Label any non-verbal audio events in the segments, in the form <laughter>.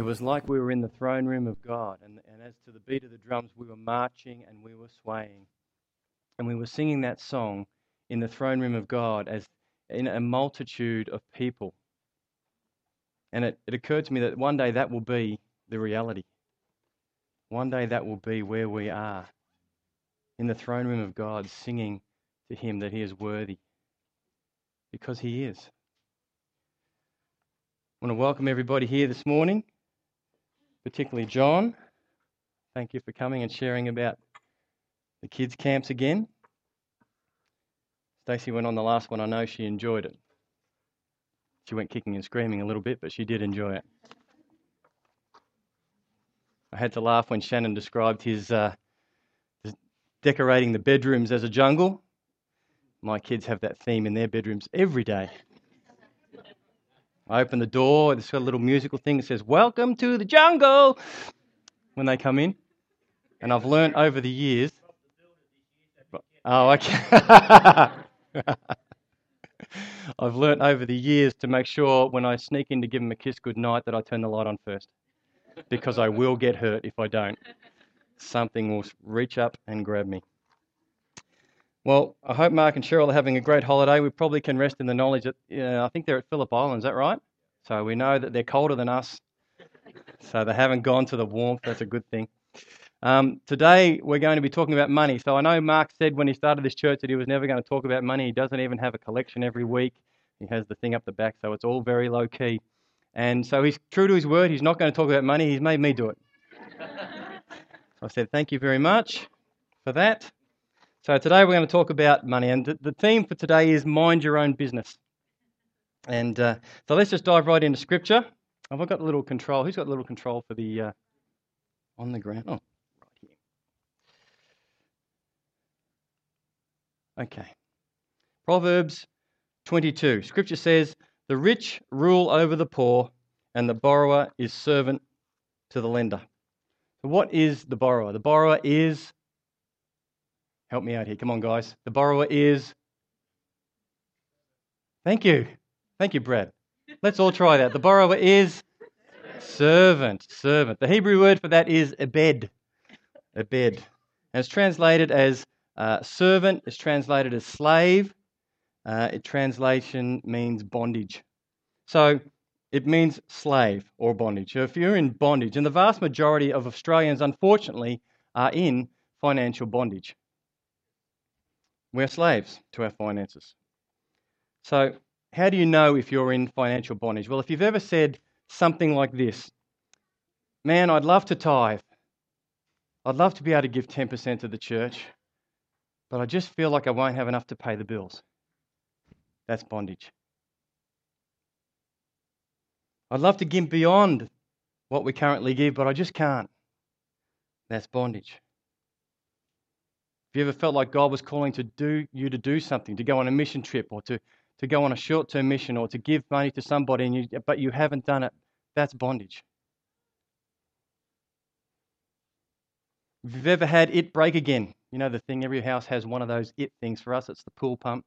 It was like we were in the throne room of God, and, and as to the beat of the drums, we were marching and we were swaying. And we were singing that song in the throne room of God as in a multitude of people. And it, it occurred to me that one day that will be the reality. One day that will be where we are in the throne room of God, singing to Him that He is worthy. Because He is. I want to welcome everybody here this morning particularly John. Thank you for coming and sharing about the kids' camps again. Stacey went on the last one. I know she enjoyed it. She went kicking and screaming a little bit, but she did enjoy it. I had to laugh when Shannon described his, uh, decorating the bedrooms as a jungle. My kids have that theme in their bedrooms every day. I open the door, it's got a little musical thing that says, Welcome to the jungle when they come in. And I've learnt over the years. Oh, okay. <laughs> I've learnt over the years to make sure when I sneak in to give them a kiss goodnight that I turn the light on first. Because I will get hurt if I don't. Something will reach up and grab me. Well, I hope Mark and Cheryl are having a great holiday. We probably can rest in the knowledge that I think they're at Phillip Island, is that right? So we know that they're colder than us. So they haven't gone to the warmth. That's a good thing. Um, today we're going to be talking about money. So I know Mark said when he started this church that he was never going to talk about money. He doesn't even have a collection every week. He has the thing up the back, so it's all very low key. And so he's true to his word. He's not going to talk about money. He's made me do it. <laughs> so I said, thank you very much for that. So today we're going to talk about money, and the theme for today is mind your own business. And uh, so let's just dive right into Scripture. Have I got a little control? Who's got a little control for the uh, on the ground? Oh, right here. Okay. Proverbs 22. Scripture says, "The rich rule over the poor, and the borrower is servant to the lender." So what is the borrower? The borrower is Help me out here. Come on, guys. The borrower is. Thank you. Thank you, Brad. Let's all try that. The borrower is servant. Servant. The Hebrew word for that is ebed. Ebed. And it's translated as uh, servant, it's translated as slave. Uh, it translation means bondage. So it means slave or bondage. So if you're in bondage, and the vast majority of Australians, unfortunately, are in financial bondage. We're slaves to our finances. So, how do you know if you're in financial bondage? Well, if you've ever said something like this Man, I'd love to tithe. I'd love to be able to give 10% to the church, but I just feel like I won't have enough to pay the bills. That's bondage. I'd love to give beyond what we currently give, but I just can't. That's bondage. Have you ever felt like God was calling to do you to do something, to go on a mission trip or to, to go on a short term mission or to give money to somebody, and you, but you haven't done it? That's bondage. If you've ever had it break again, you know the thing, every house has one of those it things. For us, it's the pool pump.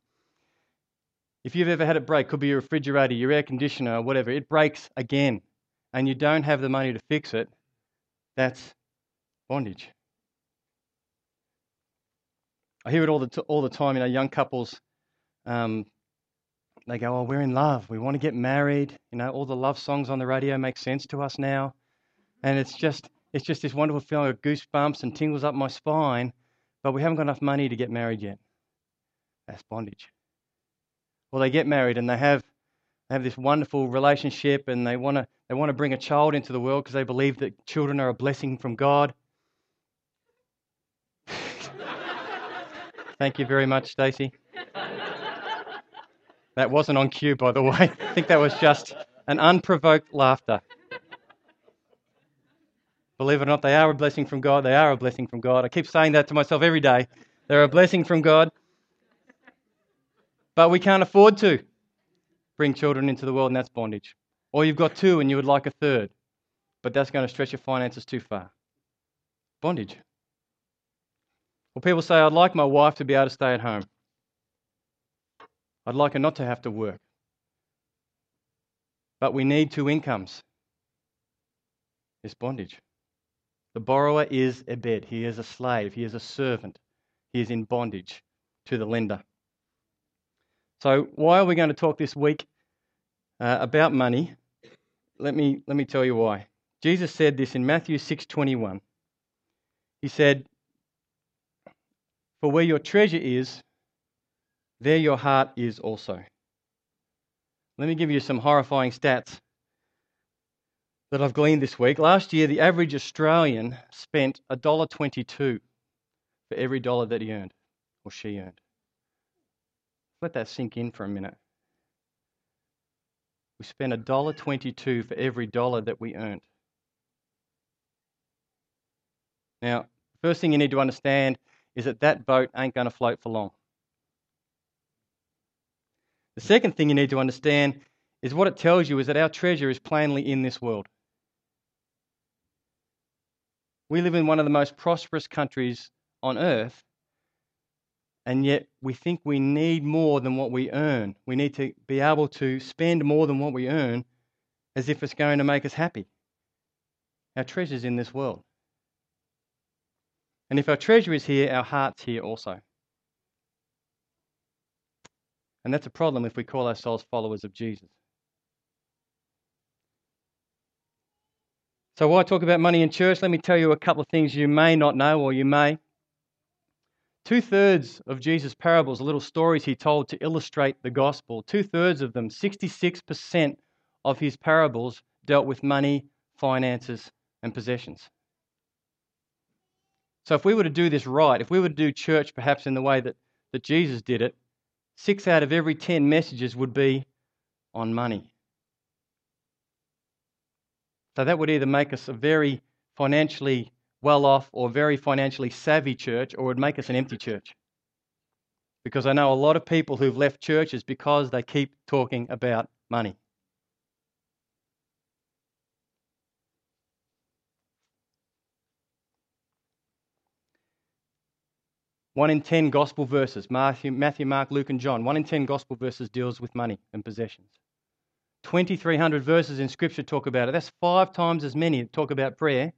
If you've ever had it break, could be your refrigerator, your air conditioner, whatever, it breaks again, and you don't have the money to fix it, that's bondage. I hear it all the, t- all the time. You know, young couples, um, they go, "Oh, we're in love. We want to get married." You know, all the love songs on the radio make sense to us now, and it's just it's just this wonderful feeling of goosebumps and tingles up my spine. But we haven't got enough money to get married yet. That's bondage. Well, they get married and they have they have this wonderful relationship, and they want to they want to bring a child into the world because they believe that children are a blessing from God. Thank you very much, Stacey. That wasn't on cue, by the way. <laughs> I think that was just an unprovoked laughter. Believe it or not, they are a blessing from God. They are a blessing from God. I keep saying that to myself every day. They're a blessing from God. But we can't afford to bring children into the world, and that's bondage. Or you've got two and you would like a third, but that's going to stretch your finances too far. Bondage. People say, I'd like my wife to be able to stay at home. I'd like her not to have to work. But we need two incomes. is bondage. The borrower is ebed. He is a slave. He is a servant. He is in bondage to the lender. So, why are we going to talk this week uh, about money? Let me, let me tell you why. Jesus said this in Matthew 6:21. He said, "For where your treasure is, there your heart is also." Let me give you some horrifying stats that I've gleaned this week. Last year, the average Australian spent $1.22 for every dollar that he earned or she earned. Let that sink in for a minute. We spent $1.22 for every dollar that we earned. Now, first thing you need to understand is that that boat ain't going to float for long. The hmm. second thing you need to understand is what it tells you is that our treasure is plainly in this world. We live in one of the most prosperous countries on earth, and yet we think we need more than what we earn. We need to be able to spend more than what we earn as if it's going to make us happy. Our treasure's in this world. And if our treasure is here, our heart's here also. And that's a problem if we call ourselves followers of Jesus. So, while I talk about money in church? Let me tell you a couple of things you may not know, or you may. Two thirds of Jesus' parables, little stories he told to illustrate the gospel, two thirds of them, 66% of his parables, dealt with money, finances, and possessions. So, if we were to do this right, if we were to do church perhaps in the way that, that Jesus did it, six out of every 10 messages would be on money. So that would either make us a very financially well off or very financially savvy church, or it would make us an empty church. Because I know a lot of people who've left churches because they keep talking about money. One in ten gospel verses, Matthew, Matthew, Mark, Luke, and John, one in ten gospel verses deals with money and possessions. 2,300 verses in Scripture talk about it. That's five times as many that talk about prayer,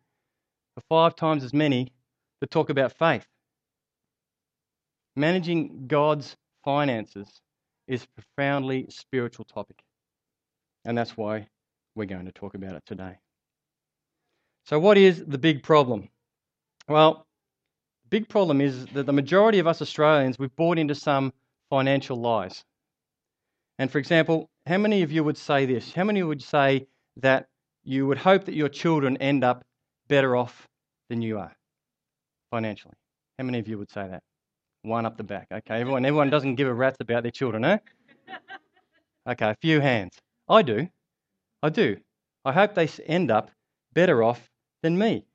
for five times as many that talk about faith. Managing God's finances is a profoundly spiritual topic. And that's why we're going to talk about it today. So, what is the big problem? Well, big problem is that the majority of us Australians, we've bought into some financial lies. And for example, how many of you would say this? How many would say that you would hope that your children end up better off than you are financially? How many of you would say that? One up the back. Okay, everyone, everyone doesn't give a rat's about their children, eh? Okay, a few hands. I do. I do. I hope they end up better off than me.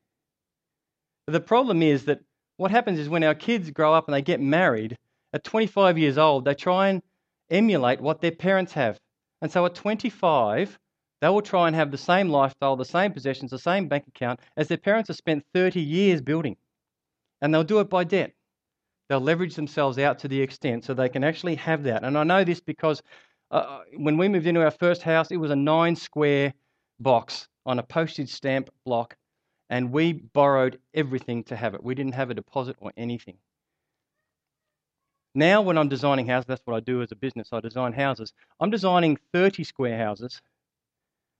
But the problem is that what happens is when our kids grow up and they get married, at 25 years old, they try and emulate what their parents have. And so at 25, they will try and have the same lifestyle, the same possessions, the same bank account as their parents have spent 30 years building. And they'll do it by debt. They'll leverage themselves out to the extent so they can actually have that. And I know this because uh, when we moved into our first house, it was a nine square box on a postage stamp block, and we borrowed everything to have it. We didn't have a deposit or anything. Now, when I'm designing houses, that's what I do as a business. I design houses. I'm designing 30 square houses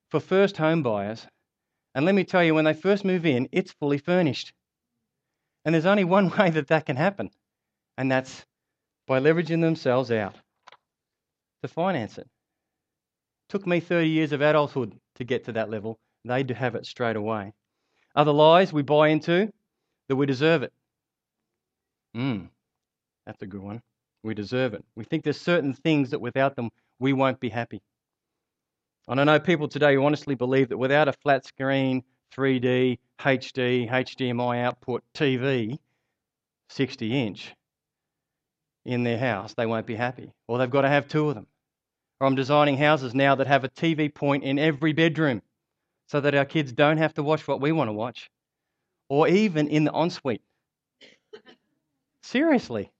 for first home buyers. And let me tell you, when they first move in, it's fully furnished. And there's only one <laughs> way that that can happen, and that's by leveraging themselves out to finance it. Took me 30 years of adulthood to get to that level. They would have it straight away. Other lies we buy into that we deserve it. Hmm. That's a good one. We deserve it. We think there's certain things that without them we won't be happy. And I know people today who honestly believe that without a flat screen, 3D, HD, HDMI output TV, 60 inch, in their house, they won't be happy. Or they've got to have two of them. Or I'm designing houses now that have a TV point in every bedroom so that our kids don't have to watch what we want to watch. Or even in the ensuite. Seriously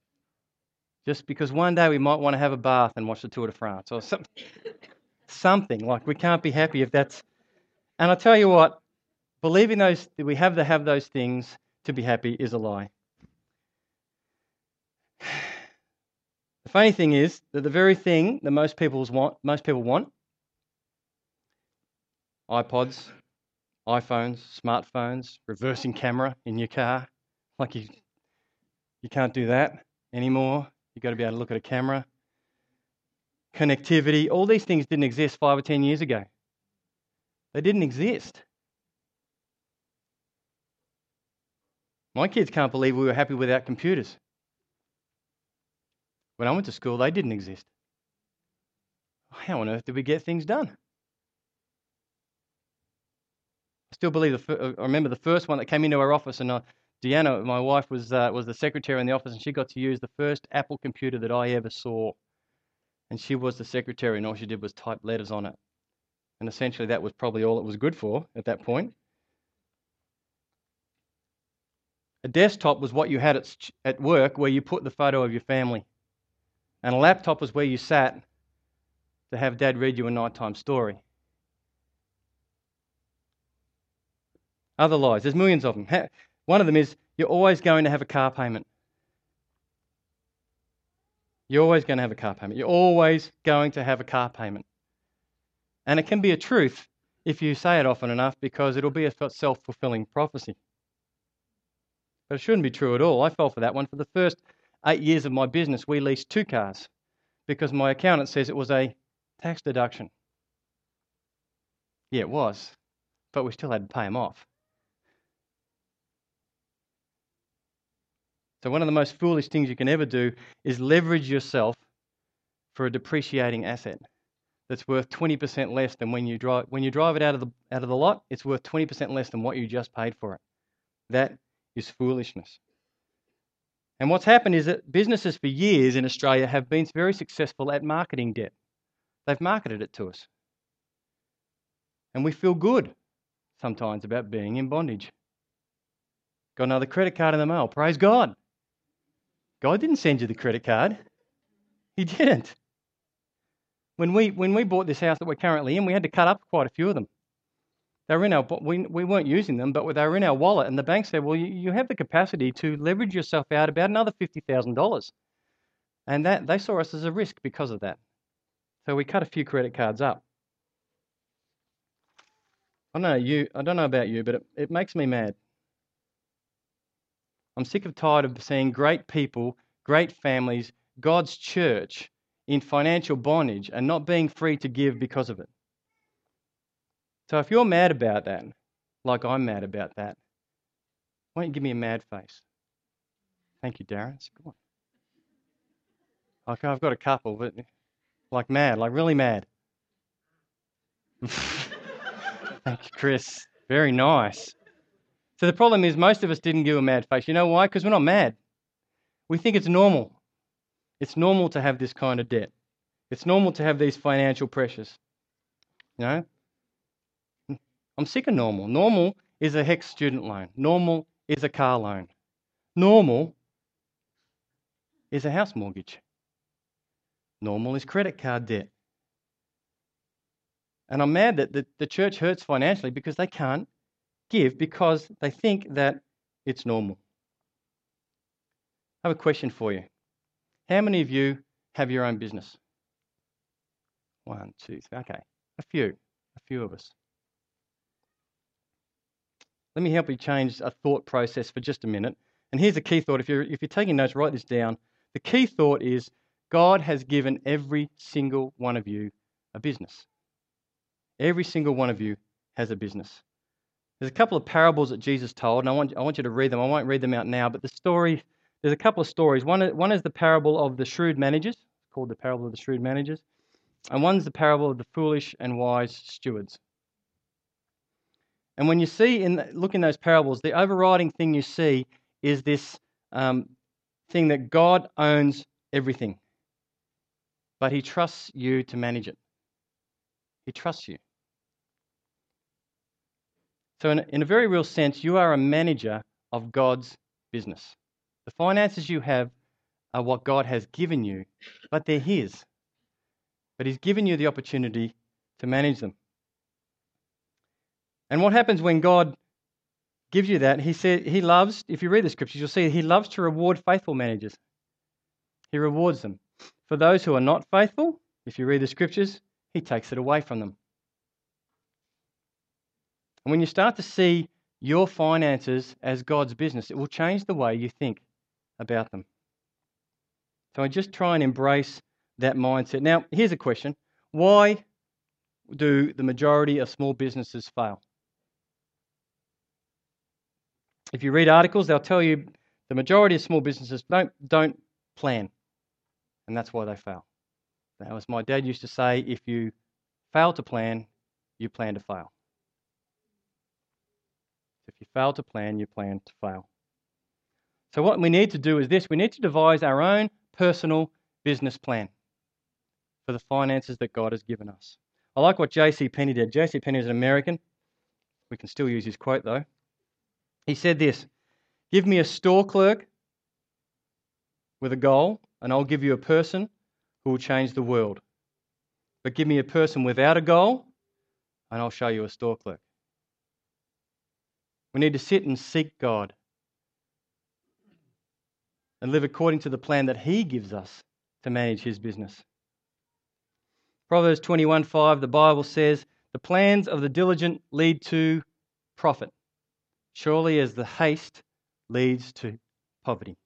just because one day we might want to have a bath and watch the Tour de France or something. something like we can't be happy if that's. And I tell you what, Believing those we have to have those things to be happy is a lie. <sighs> The funny thing is that the very thing that most people want, most people want, iPods, iPhones, smartphones, reversing camera in your car, like you, you can't do that anymore. You've got to be able to look at a camera. Connectivity, all these things didn't exist five or ten years ago. They didn't exist. My kids can't believe we were happy without computers. When I went to school, they didn't exist. How on earth did we get things done? I still believe, the, uh, I remember the first one that came into our office, and uh, Deanna, my wife, was, uh, was the secretary in the office, and she got to use the first Apple computer that I ever saw. And she was the secretary, and all she did was type letters on it. And essentially, that was probably all it was good for at that point. A desktop was what you had at, at work where you put the photo of your family. And a laptop was where you sat to have dad read you a nighttime story. Other lies, there's millions of them. One of them is you're always going to have a car payment. You're always going to have a car payment. You're always going to have a car payment. And it can be a truth if you say it often enough because it'll be a self fulfilling prophecy. But it shouldn't be true at all. I fell for that one. For the first eight years of my business, we leased two cars because my accountant says it was a tax deduction. Yeah, it was, but we still had to pay them off. So, one of the most foolish things you can ever do is leverage yourself for a depreciating asset that's worth 20% less than when you drive when you drive it out of the out of the lot, it's worth 20% less than what you just paid for it. That is foolishness. And what's happened is that businesses for years in Australia have been very successful at marketing debt. They've marketed it to us. And we feel good sometimes about being in bondage. Got another credit card in the mail. Praise God. God didn't send you the credit card. He didn't. When we, when we bought this house that we're currently in, we had to cut up quite a few of them. They were in our, we, we weren't using them, but they were in our wallet. And the bank said, well, you, you have the capacity to leverage yourself out about another $50,000. And that they saw us as a risk because of that. So we cut a few credit cards up. I don't know you. I don't know about you, but it, it makes me mad. I'm sick of tired of seeing great people, great families, God's church in financial bondage and not being free to give because of it. So if you're mad about that, like I'm mad about that, why don't you give me a mad face? Thank you, Darren. Good Okay, I've got a couple, but like mad, like really mad. <laughs> Thank you, Chris. Very nice. So the problem is, most of us didn't give a mad face. You know why? Because we're not mad. We think it's normal. It's normal to have this kind of debt. It's normal to have these financial pressures. You know? I'm sick of normal. Normal is a HECS student loan. Normal is a car loan. Normal is a house mortgage. Normal is credit card debt. And I'm mad that the, the church hurts financially because they can't give because they think that it's normal. I have a question for you. How many of you have your own business? One, two, three. Okay. A few. A few of us. Let me help you change a thought process for just a minute. And here's a key thought. If you're, if you're taking notes, write this down. The key thought is God has given every single one of you a business. Every single one of you has a business. There's a couple of parables that Jesus told, and I want, I want you to read them. I won't read them out now, but the story, there's a couple of stories. One, one is the parable of the shrewd managers, called the parable of the shrewd managers, and one's the parable of the foolish and wise stewards. And when you see in look in those parables, the overriding thing you see is this um, thing that God owns everything, but He trusts you to manage it. He trusts you. So, in, in a very real sense, you are a manager of God's business. The finances you have are what God has given you, but they're His. But He's given you the opportunity to manage them. And what happens when God gives you that. He said he loves, if you read the scriptures, you'll see he loves to reward faithful managers. He rewards them. For those who are not faithful, if you read the scriptures, he takes it away from them. And when you start to see your finances as God's business, it will change the way you think about them. So I just try and embrace that mindset. Now, here's a question Why do the majority of small businesses fail? If you read articles, they'll tell you the majority of small businesses don't, don't plan, and that's why they fail. Now, as my dad used to say, if you fail to plan, you plan to fail. If you fail to plan, you plan to fail. So, what we need to do is this we need to devise our own personal business plan for the finances that God has given us. I like what J.C. Penney did. J.C. Penney is an American. We can still use his quote, though. He said this Give me a store clerk with a goal, and I'll give you a person who will change the world. But give me a person without a goal, and I'll show you a store clerk. We need to sit and seek God and live according to the plan that He gives us to manage His business. Proverbs 21:5 the Bible says, "The plans of the diligent lead to profit, surely as the haste leads to poverty."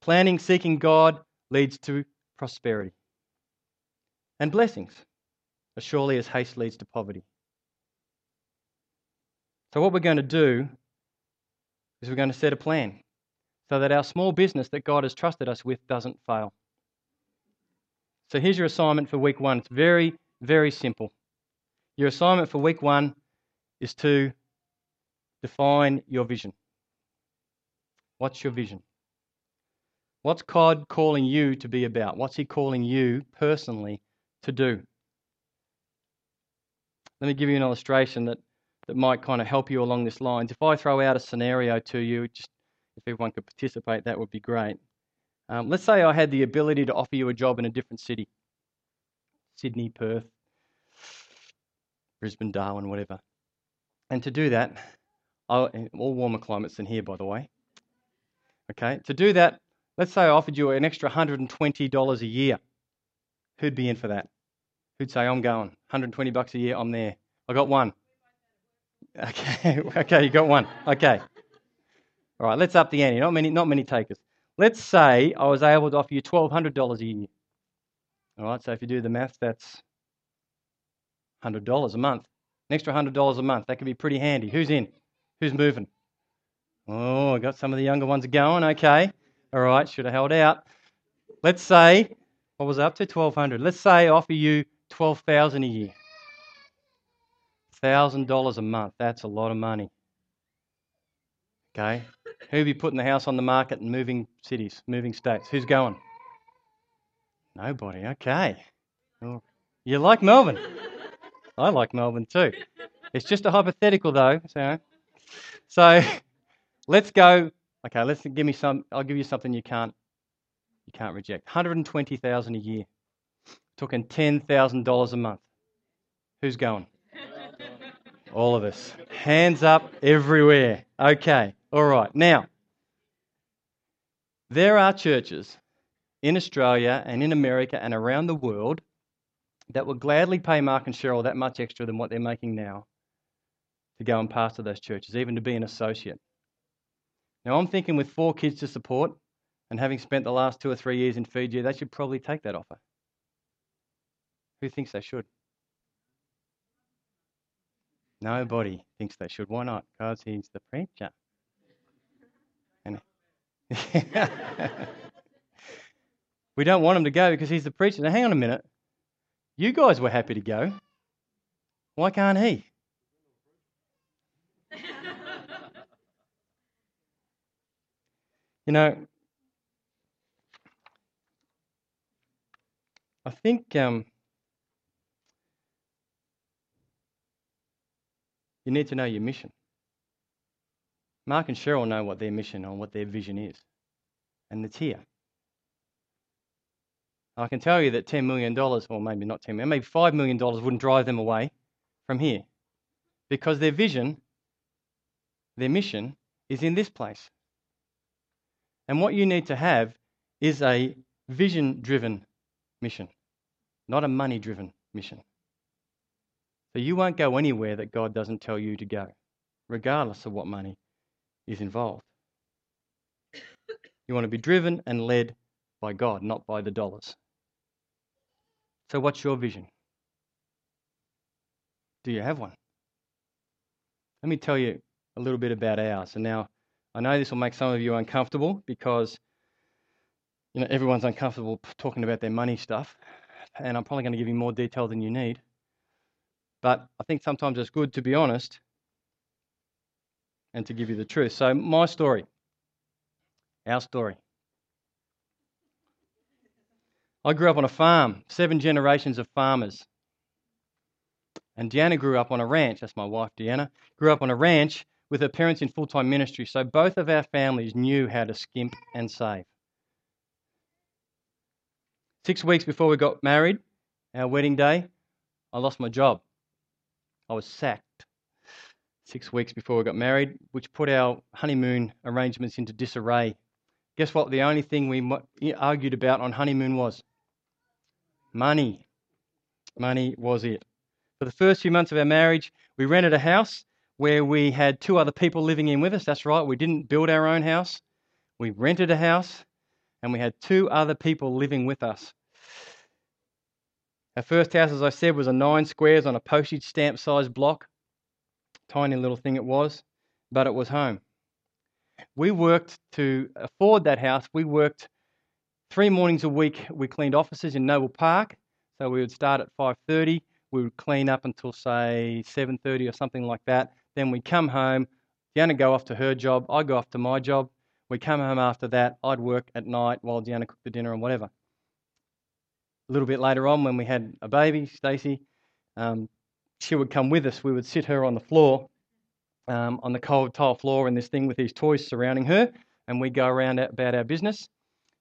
Planning seeking God leads to prosperity and blessings, as surely as haste leads to poverty. So, what we're going to do is we're going to set a plan so that our small business that God has trusted us with doesn't fail. So, here's your assignment for week one. It's very, very simple. Your assignment for week one is to define your vision. What's your vision? What's God calling you to be about? What's He calling you personally to do? Let me give you an illustration that that might kind of help you along this lines. If I throw out a scenario to you, just if everyone could participate, that would be great. Um, let's say I had the ability to offer you a job in a different city Sydney, Perth, Brisbane, Darwin, whatever. And to do that, I'll, all warmer climates than here, by the way. Okay, to do that, let's say I offered you an extra $120 a year. Who'd be in for that? Who'd say, I'm going? 120 bucks a year, I'm there. I got one. Okay, <laughs> okay, you got one. Okay. All right, let's up the ante. Not many, not many takers. Let's say I was able to offer you $1,200 a year. All right, so if you do the math, that's $100 a month. An extra $100 a month. That could be pretty handy. Who's in? Who's moving? Oh, I got some of the younger ones going. Okay. All right, should have held out. Let's say, what was up to? 1200 Let's say I offer you 12000 a year. $1,000 a month. That's a lot of money. Okay? Who'll be putting the house on the market and moving cities, moving states? Who's going? Nobody. Okay. You like Melbourne? I like Melbourne too. It's just a hypothetical though. So, so <laughs> let's go. Okay, let's give me some. I'll give you something you can't you can't reject. 120,000 a year. Talking $10,000 a month. Who's going? All of us. Hands up everywhere. Okay. All right. Now, there are churches in Australia and in America and around the world that will gladly pay Mark and Cheryl that much extra than what they're making now to go and pastor those churches, even to be an associate. Now, I'm thinking with four kids to support and having spent the last two or three years in Fiji, they should probably take that offer. Who thinks they should? Nobody thinks they should. Why not? Because he's the preacher. And <laughs> we don't want him to go because he's the preacher. Now, hang on a minute. You guys were happy to go. Why can't he? you know, I think um, You need to know your mission. Mark and Cheryl know what their mission and what their vision is, and it's here. I can tell you that $10 million, or maybe not 10 million, maybe $5 million wouldn't drive them away from here because their vision their mission is in this place. And what you need to have is a vision driven mission, not a money driven mission. So you won't go anywhere that God doesn't tell you to go, regardless of what money is involved. You want to be driven and led by God, not by the dollars. So, what's your vision? Do you have one? Let me tell you a little bit about ours. And now, I know this will make some of you uncomfortable because you know everyone's uncomfortable talking about their money stuff, and I'm probably going to give you more detail than you need. But I think sometimes it's good to be honest and to give you the truth. So, my story, our story. I grew up on a farm, seven generations of farmers. And Deanna grew up on a ranch. That's my wife, Deanna. Grew up on a ranch with her parents in full time ministry. So both of our families knew how to skimp and save. Six weeks before we got married, our wedding day, I lost my job. I was sacked. Six weeks before we got married, which put our honeymoon arrangements into disarray. Guess what? The only thing we argued about on honeymoon was money. Money was it. For the first few months of our marriage, we rented a house where we had two other people living in with us. That's right, we didn't build our own house. We rented a house and we had two other people living with us. Our first house, as I said, was a nine squares on a postage stamp sized block. Tiny little thing it was, but it was home. We worked to afford that house. We worked three mornings a week. We cleaned offices in Noble Park. So we would start at 5:30. We would clean up until say 7:30 or something like that. Then we'd come home. Deanna go off to her job. I go off to my job. We come home after that. I'd work at night while Deanna cooked the dinner and whatever. A little bit later on, when we had a baby, Stacey, um, she would come with us. We would sit her on the floor, um, on the cold tile floor, in this thing with these toys surrounding her, and we'd go around about our business.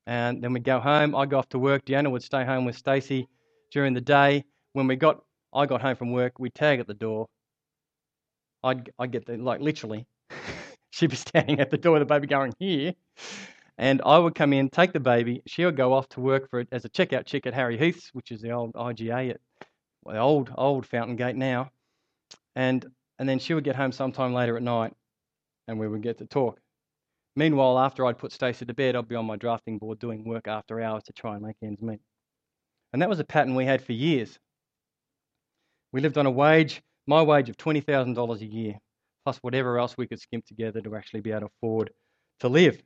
And then we'd go home. I'd go off to work. Deanna would stay home with Stacey during the day. When we got, I got home from work, we'd tag at the door. I'd, I'd get the, like literally, <laughs> she'd be standing at the door the baby going, here. And I would come in, take the baby. She would go off to work for it as a checkout chick at Harry Heath's, which is the old IGA at well, the old old Fountain Gate now. And and then she would get home sometime later at night, and we would get to talk. Meanwhile, after I'd put Stacey to bed, I'd be on my drafting board doing work after hours to try and make ends meet. And that was a pattern we had for years. We lived on a wage, my wage of $20,000 a year, plus whatever else we could skimp together to actually be able to afford to live.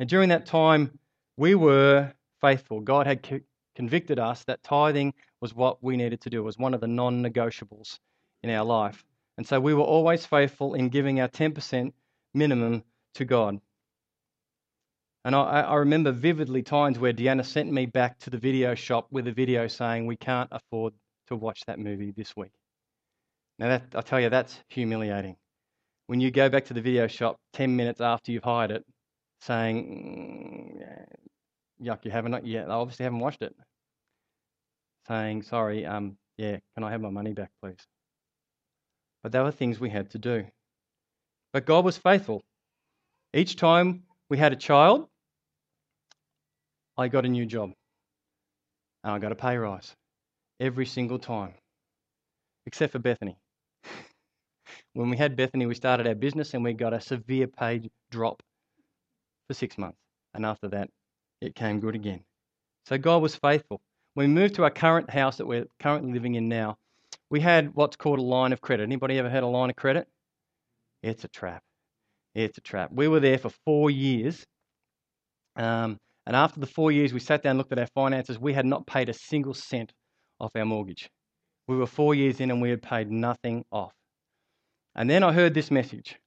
And during that time, we were faithful. God had co- convicted us that tithing was what we needed to do, it was one of the non negotiables in our life. And so we were always faithful in giving our 10% minimum to God. And I, I, remember vividly times where Deanna sent me back to the video shop with a video saying, We can't afford to watch that movie this week. Now, that, I tell you, that's humiliating. When you go back to the video shop 10 minutes after you've hired it, saying, mm, Yuck, you haven't yet. I obviously haven't watched it. Saying, Sorry, um, yeah, can I have my money back, please? But there were things we had to do. But God was faithful. Each time we had a child, I got a new job. And I got a pay rise every single time, except for Bethany. <laughs> when we had Bethany, we started our business and we got a severe pay drop for six months. And after that, it came good again. So God was faithful. When we moved to our current house that we're currently living in now, we had what's called a line of credit. Anybody ever had a line of credit? It's a trap. It's a trap. We were there for four years. Um, and after the four years, we sat down and looked at our finances. We had not paid a single cent off our mortgage. We were four years in and we had paid nothing off. And then I heard this message,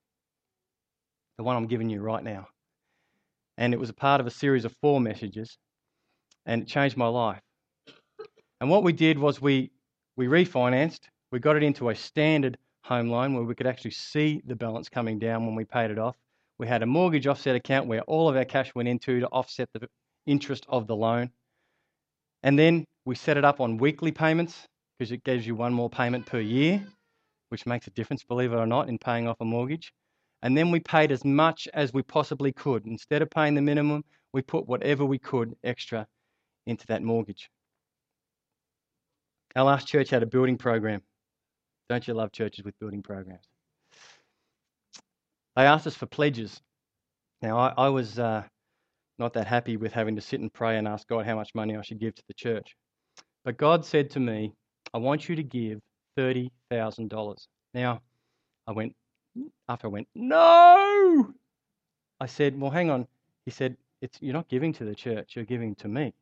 the one I'm giving you right now. And it was a part of a series of four messages, and it changed my life. And what we did was we, we refinanced, we got it into a standard home loan where we could actually see the balance coming down when we paid it off. We had a mortgage offset account where all of our cash went into to offset the interest of the loan. And then we set it up on weekly payments because it gives you one more payment per year. which makes a difference, believe it or not, in paying off a mortgage. And then we paid as much as we possibly could. Instead of paying the minimum, we put whatever we could extra into that mortgage. Our last church had a building program. Don't you love churches with building programs? They asked us for pledges. Now, I, I was uh, not that happy with having to sit and pray and ask God how much money I should give to the church. But God said to me, I want you to give $30,000. Now, I went, after I went, no! I said, well, hang on. He said, you're not giving to the church, you're giving to me.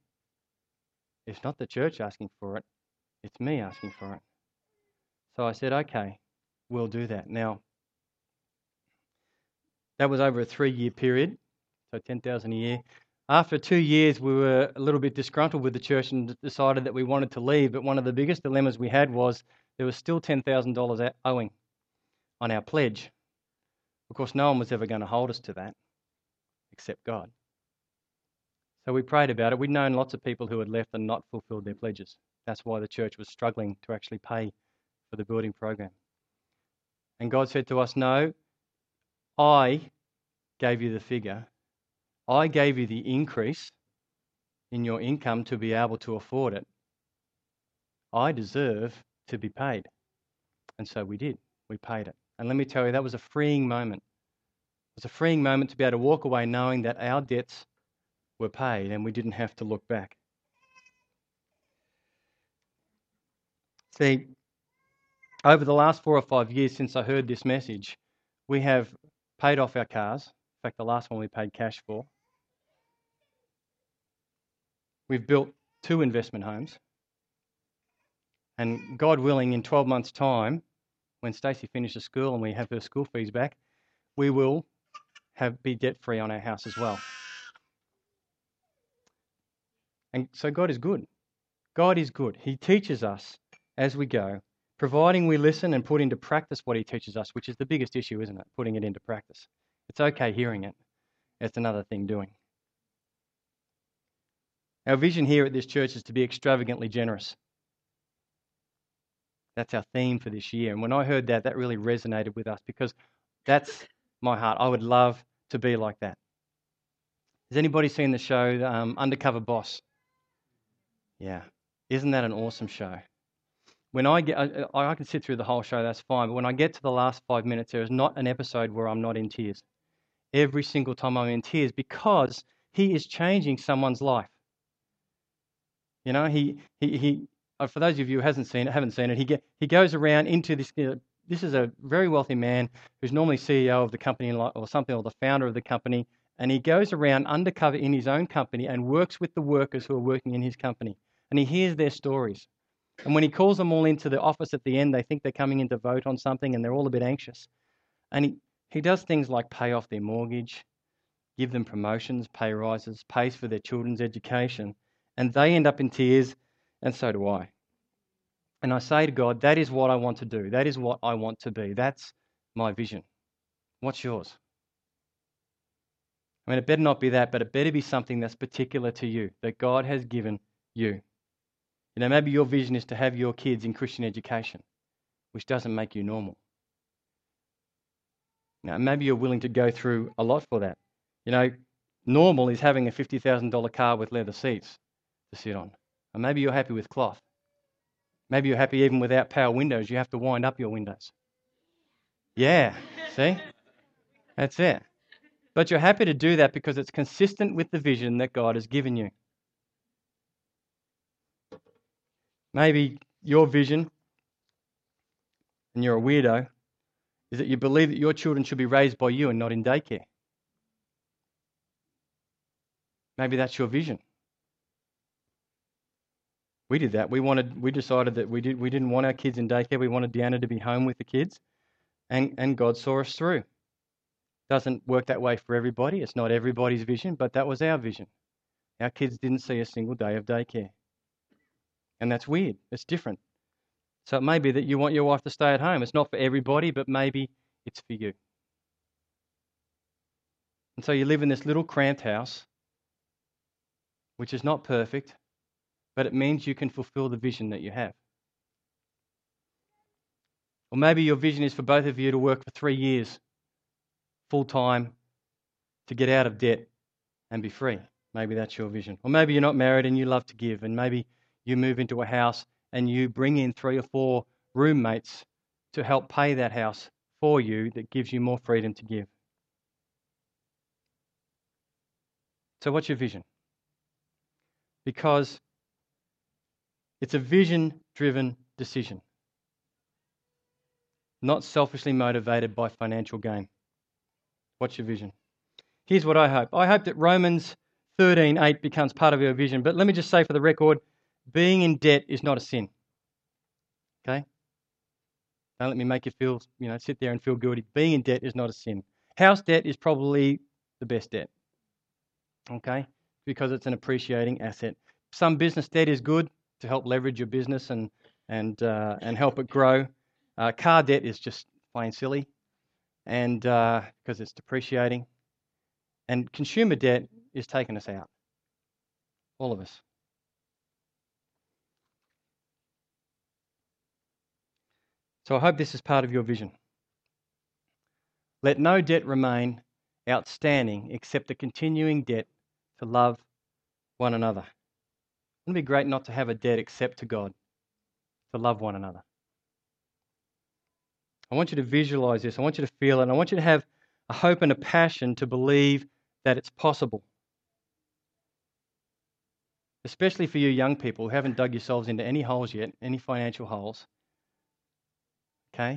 It's not the church asking for it, it's me asking for it. So I said, okay, we'll do that. Now, that was over a three year period, so 10,000 a year. After two years, we were a little bit disgruntled with the church and decided that we wanted to leave. But one of the biggest dilemmas we had was there was still $10,000 owing on our pledge. Of course, no one was ever going to hold us to that except God. So we prayed about it. We'd known lots of people who had left and not fulfilled their pledges. That's why the church was struggling to actually pay for the building program. And God said to us, No, I gave you the figure, I gave you the increase in your income to be able to afford it. I deserve to be paid. And so we did. We paid it. And let me tell you, that was a freeing moment. It was a freeing moment to be able to walk away knowing that our debts were paid and we didn't have to look back. See, over the last four or five years since I heard this message, we have paid off our cars. In fact, the last one we paid cash for. We've built two investment homes. And God willing, in 12 months' time, when Stacey finishes school and we have her school fees back, we will have be debt free on our house as well. And so God is good. God is good. He teaches us as we go, providing we listen and put into practice what He teaches us, which is the biggest issue, isn't it? Putting it into practice. It's okay hearing it, it's another thing doing. Our vision here at this church is to be extravagantly generous. That's our theme for this year. And when I heard that, that really resonated with us because that's my heart. I would love to be like that. Has anybody seen the show um, Undercover Boss? Yeah. Isn't that an awesome show? When I get, I, I can sit through the whole show, that's fine. But when I get to the last five minutes, there is not an episode where I'm not in tears. Every single time I'm in tears because he is changing someone's life. You know, he, he, he Uh, for those of you who hasn't seen it, haven't seen it, he, get, he goes around into this. You know, this is a very wealthy man who's normally CEO of the company or something, or the founder of the company, and he goes around undercover in his own company and works with the workers who are working in his company, and he hears their stories. And when he calls them all into the office at the end, they think they're coming in to vote on something, and they're all a bit anxious. And he, he does things like pay off their mortgage, give them promotions, pay rises, pays for their children's education and they end up in tears, and so do I. And I say to God, that is what I want to do. That is what I want to be. That's my vision. What's yours? I mean, it better not be that, but it better be something that's particular to you, that God has given you. You know, maybe your vision is to have your kids in Christian education, which doesn't make you normal. Now, maybe you're willing to go through a lot for that. You know, normal is having a $50,000 car with leather seats to sit on. Or maybe you're happy with cloth. Maybe you're happy even without power windows. You have to wind up your windows. Yeah, see? That's it. But you're happy to do that because it's consistent with the vision that God has given you. Maybe your vision, and you're a weirdo, is that you believe that your children should be raised by you and not in daycare. Maybe that's your vision. We did that. We wanted. We decided that we did. We didn't want our kids in daycare. We wanted Deanna to be home with the kids, and and God saw us through. Doesn't work that way for everybody. It's not everybody's vision, but that was our vision. Our kids didn't see a single day of daycare, and that's weird. It's different. So it may be that you want your wife to stay at home. It's not for everybody, but maybe it's for you. And so you live in this little cramped house, which is not perfect, but it means you can fulfill the vision that you have. Or maybe your vision is for both of you to work for three years full time to get out of debt and be free. Maybe that's your vision. Or maybe you're not married and you love to give, and maybe you move into a house and you bring in three or four roommates to help pay that house for you that gives you more freedom to give. So, what's your vision? Because it's a vision driven decision, not selfishly motivated by financial gain. What's your vision? Here's what I hope I hope that Romans 13:8 becomes part of your vision. But let me just say for the record being in debt is not a sin. Okay? Don't let me make you feel, you know, sit there and feel guilty. Being in debt is not a sin. House debt is probably the best debt. Okay? Because it's an appreciating asset. Some business debt is good to help leverage your business and, and, uh, and help it grow. Uh, car debt is just plain silly and uh, because it's depreciating. And consumer debt is taking us out. All of us. So I hope this is part of your vision. Let no debt remain outstanding except the continuing debt to love one another. Wouldn't it be great not to have a debt except to God, to love one another? I want you to visualize this. I want you to feel it. I want you to have a hope and a passion to believe that it's possible. Especially for you young people who haven't dug yourselves into any holes yet, any financial holes. Okay?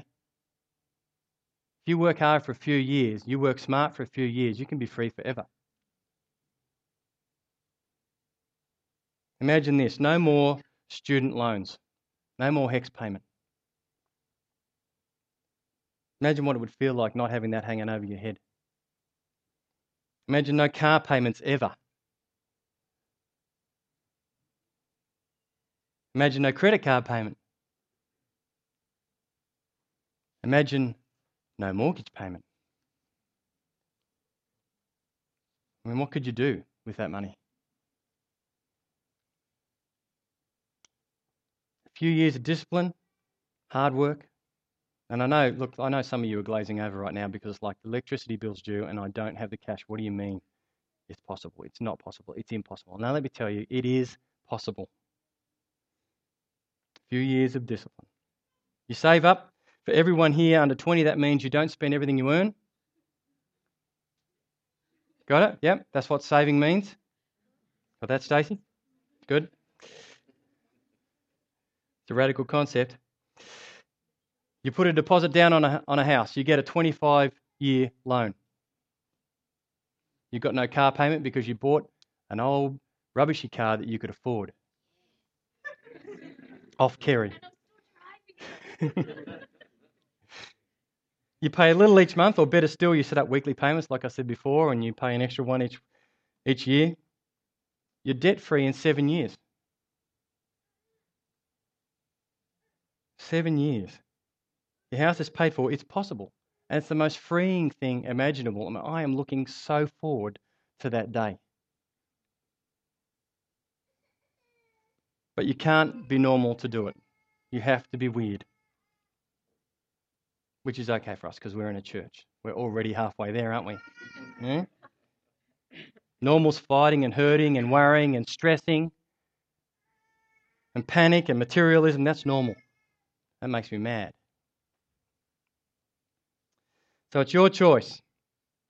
If you work hard for a few years, you work smart for a few years, you can be free forever. Imagine this no more student loans, no more HECS payment. Imagine what it would feel like not having that hanging over your head. Imagine no car payments ever. Imagine no credit card payment. Imagine no mortgage payment. I mean, what could you do with that money? Few years of discipline, hard work. And I know, look, I know some of you are glazing over right now because, like, the electricity bill's due and I don't have the cash. What do you mean it's possible? It's not possible. It's impossible. Now, let me tell you, it is possible. A few years of discipline. You save up, for everyone here under 20, that means you don't spend everything you earn. Got it? Yep, that's what saving means. Got that, Stacey? Good. It's a radical concept. You put a deposit down on a, on a house, you get a 25 year loan. You've got no car payment because you bought an old rubbishy car that you could afford. Off Kerry. <laughs> You pay a little each month, or better still, you set up weekly payments, like I said before, and you pay an extra one each, each year. You're debt free in seven years. Seven years. Your house is paid for. It's possible. And it's the most freeing thing imaginable. And I am looking so forward to that day. But you can't be normal to do it. You have to be weird which is okay for us because we're in a church. We're already halfway there, aren't we? Yeah? Normal's fighting and hurting and worrying and stressing and panic and materialism. That's normal. That makes me mad. So it's your choice.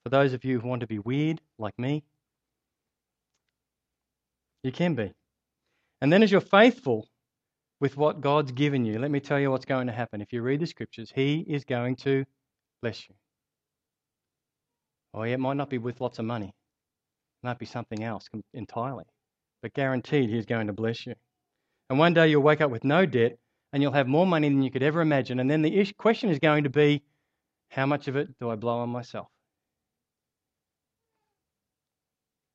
For those of you who want to be weird like me, you can be. And then as you're faithful with what God's given you, let me tell you what's going to happen. If you read the scriptures, He is going to bless you. Oh, yeah, it might not be with lots of money, it might be something else entirely. But guaranteed, He's going to bless you. And one day you'll wake up with no debt and you'll have more money than you could ever imagine. And then the question is going to be how much of it do I blow on myself?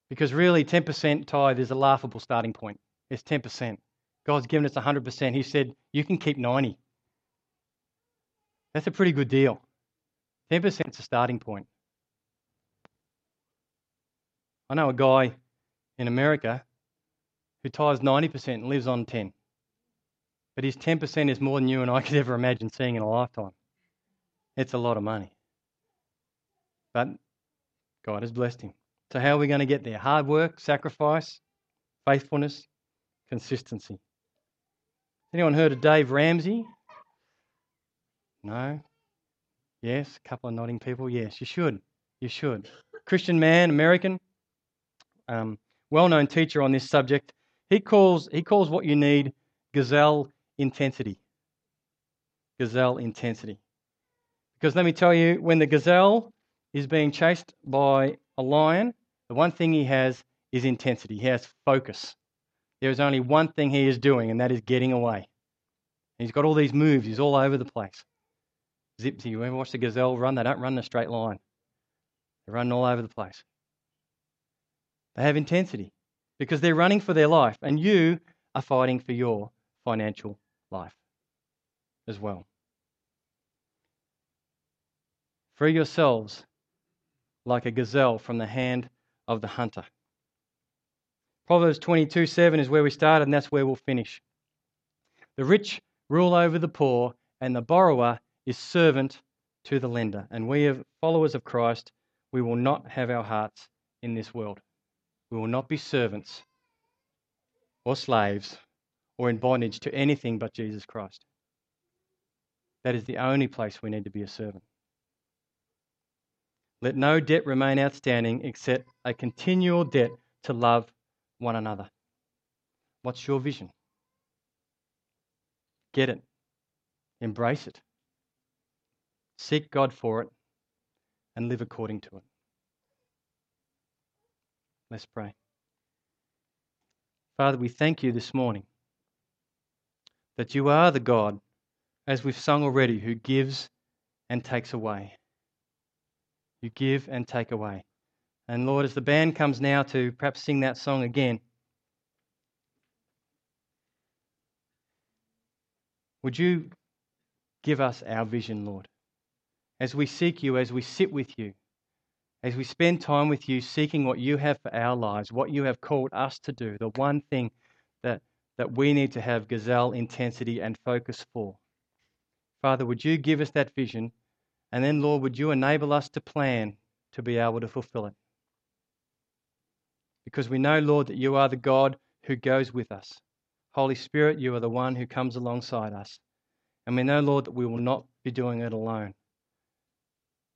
Because really, 10% tithe is a laughable starting point. It's 10%. God's given us 100%. He said, you can keep 90. That's a pretty good deal. 10% is a starting point. I know a guy in America who tithes 90% and lives on 10. But his 10% is more than you and I could ever imagine seeing in a lifetime. It's a lot of money. But God has blessed him. So, how are we going to get there? Hard work, sacrifice, faithfulness, consistency. Anyone heard of Dave Ramsey? No? Yes? A couple of nodding people? Yes, you should. You should. Christian man, American, um, well known teacher on this subject. He calls, he calls what you need gazelle intensity. Gazelle intensity. Because let me tell you, when the gazelle is being chased by a lion, the one thing he has is intensity. He has focus. There is only one thing he is doing, and that is getting away. he's got all these moves, he's all over the place. Zip, you ever watch the gazelle run? They don't run in a straight line, they're running all over the place. They have intensity because they're running for their life, and you are fighting for your financial life as well. Free yourselves like a gazelle from the hand of the hunter. Proverbs 22 7 is where we started, and that's where we'll finish. The rich rule over the poor, and the borrower is servant to the lender. And we, as followers of Christ, we will not have our hearts in this world. We will not be servants or slaves or in bondage to anything but Jesus Christ. That is the only place we need to be a servant. Let no debt remain outstanding except a continual debt to love one another. What's your vision? Get it. Embrace it. Seek God for it and live according to it. Let's pray. Father, we thank you this morning that you are the God, as we've sung already, who gives and takes away. You give and take away. And Lord, as the band comes now to perhaps sing that song again, would you give us our vision, Lord? As we seek you, as we sit with you, as we spend time with you seeking what you have for our lives, what you have called us to do, the one thing that, that we need to have gazelle intensity and focus for. Father, would you give us that vision? And then, Lord, would you enable us to plan to be able to fulfill it? Because we know, Lord, that you are the God who goes with us. Holy Spirit, you are the one who comes alongside us. And we know, Lord, that we will not be doing it alone.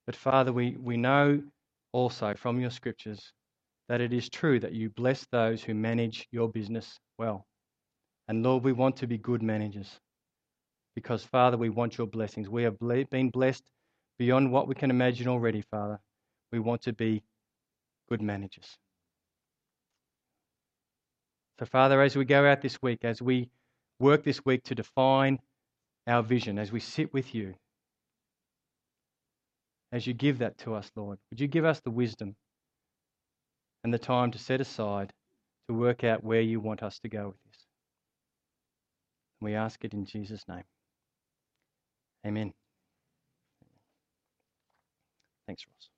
But Father, we, we know also from your scriptures that it is true that you bless those who manage your business well. And Lord, we want to be good managers because, Father, we want your blessings. We have been blessed beyond what we can imagine already, Father. We want to be good managers. So, Father, as we go out this week, as we work this week to define our vision, as we sit with you, as you give that to us, Lord, would you give us the wisdom and the time to set aside to work out where you want us to go with? We ask it in Jesus' name. Amen. Thanks, Ross.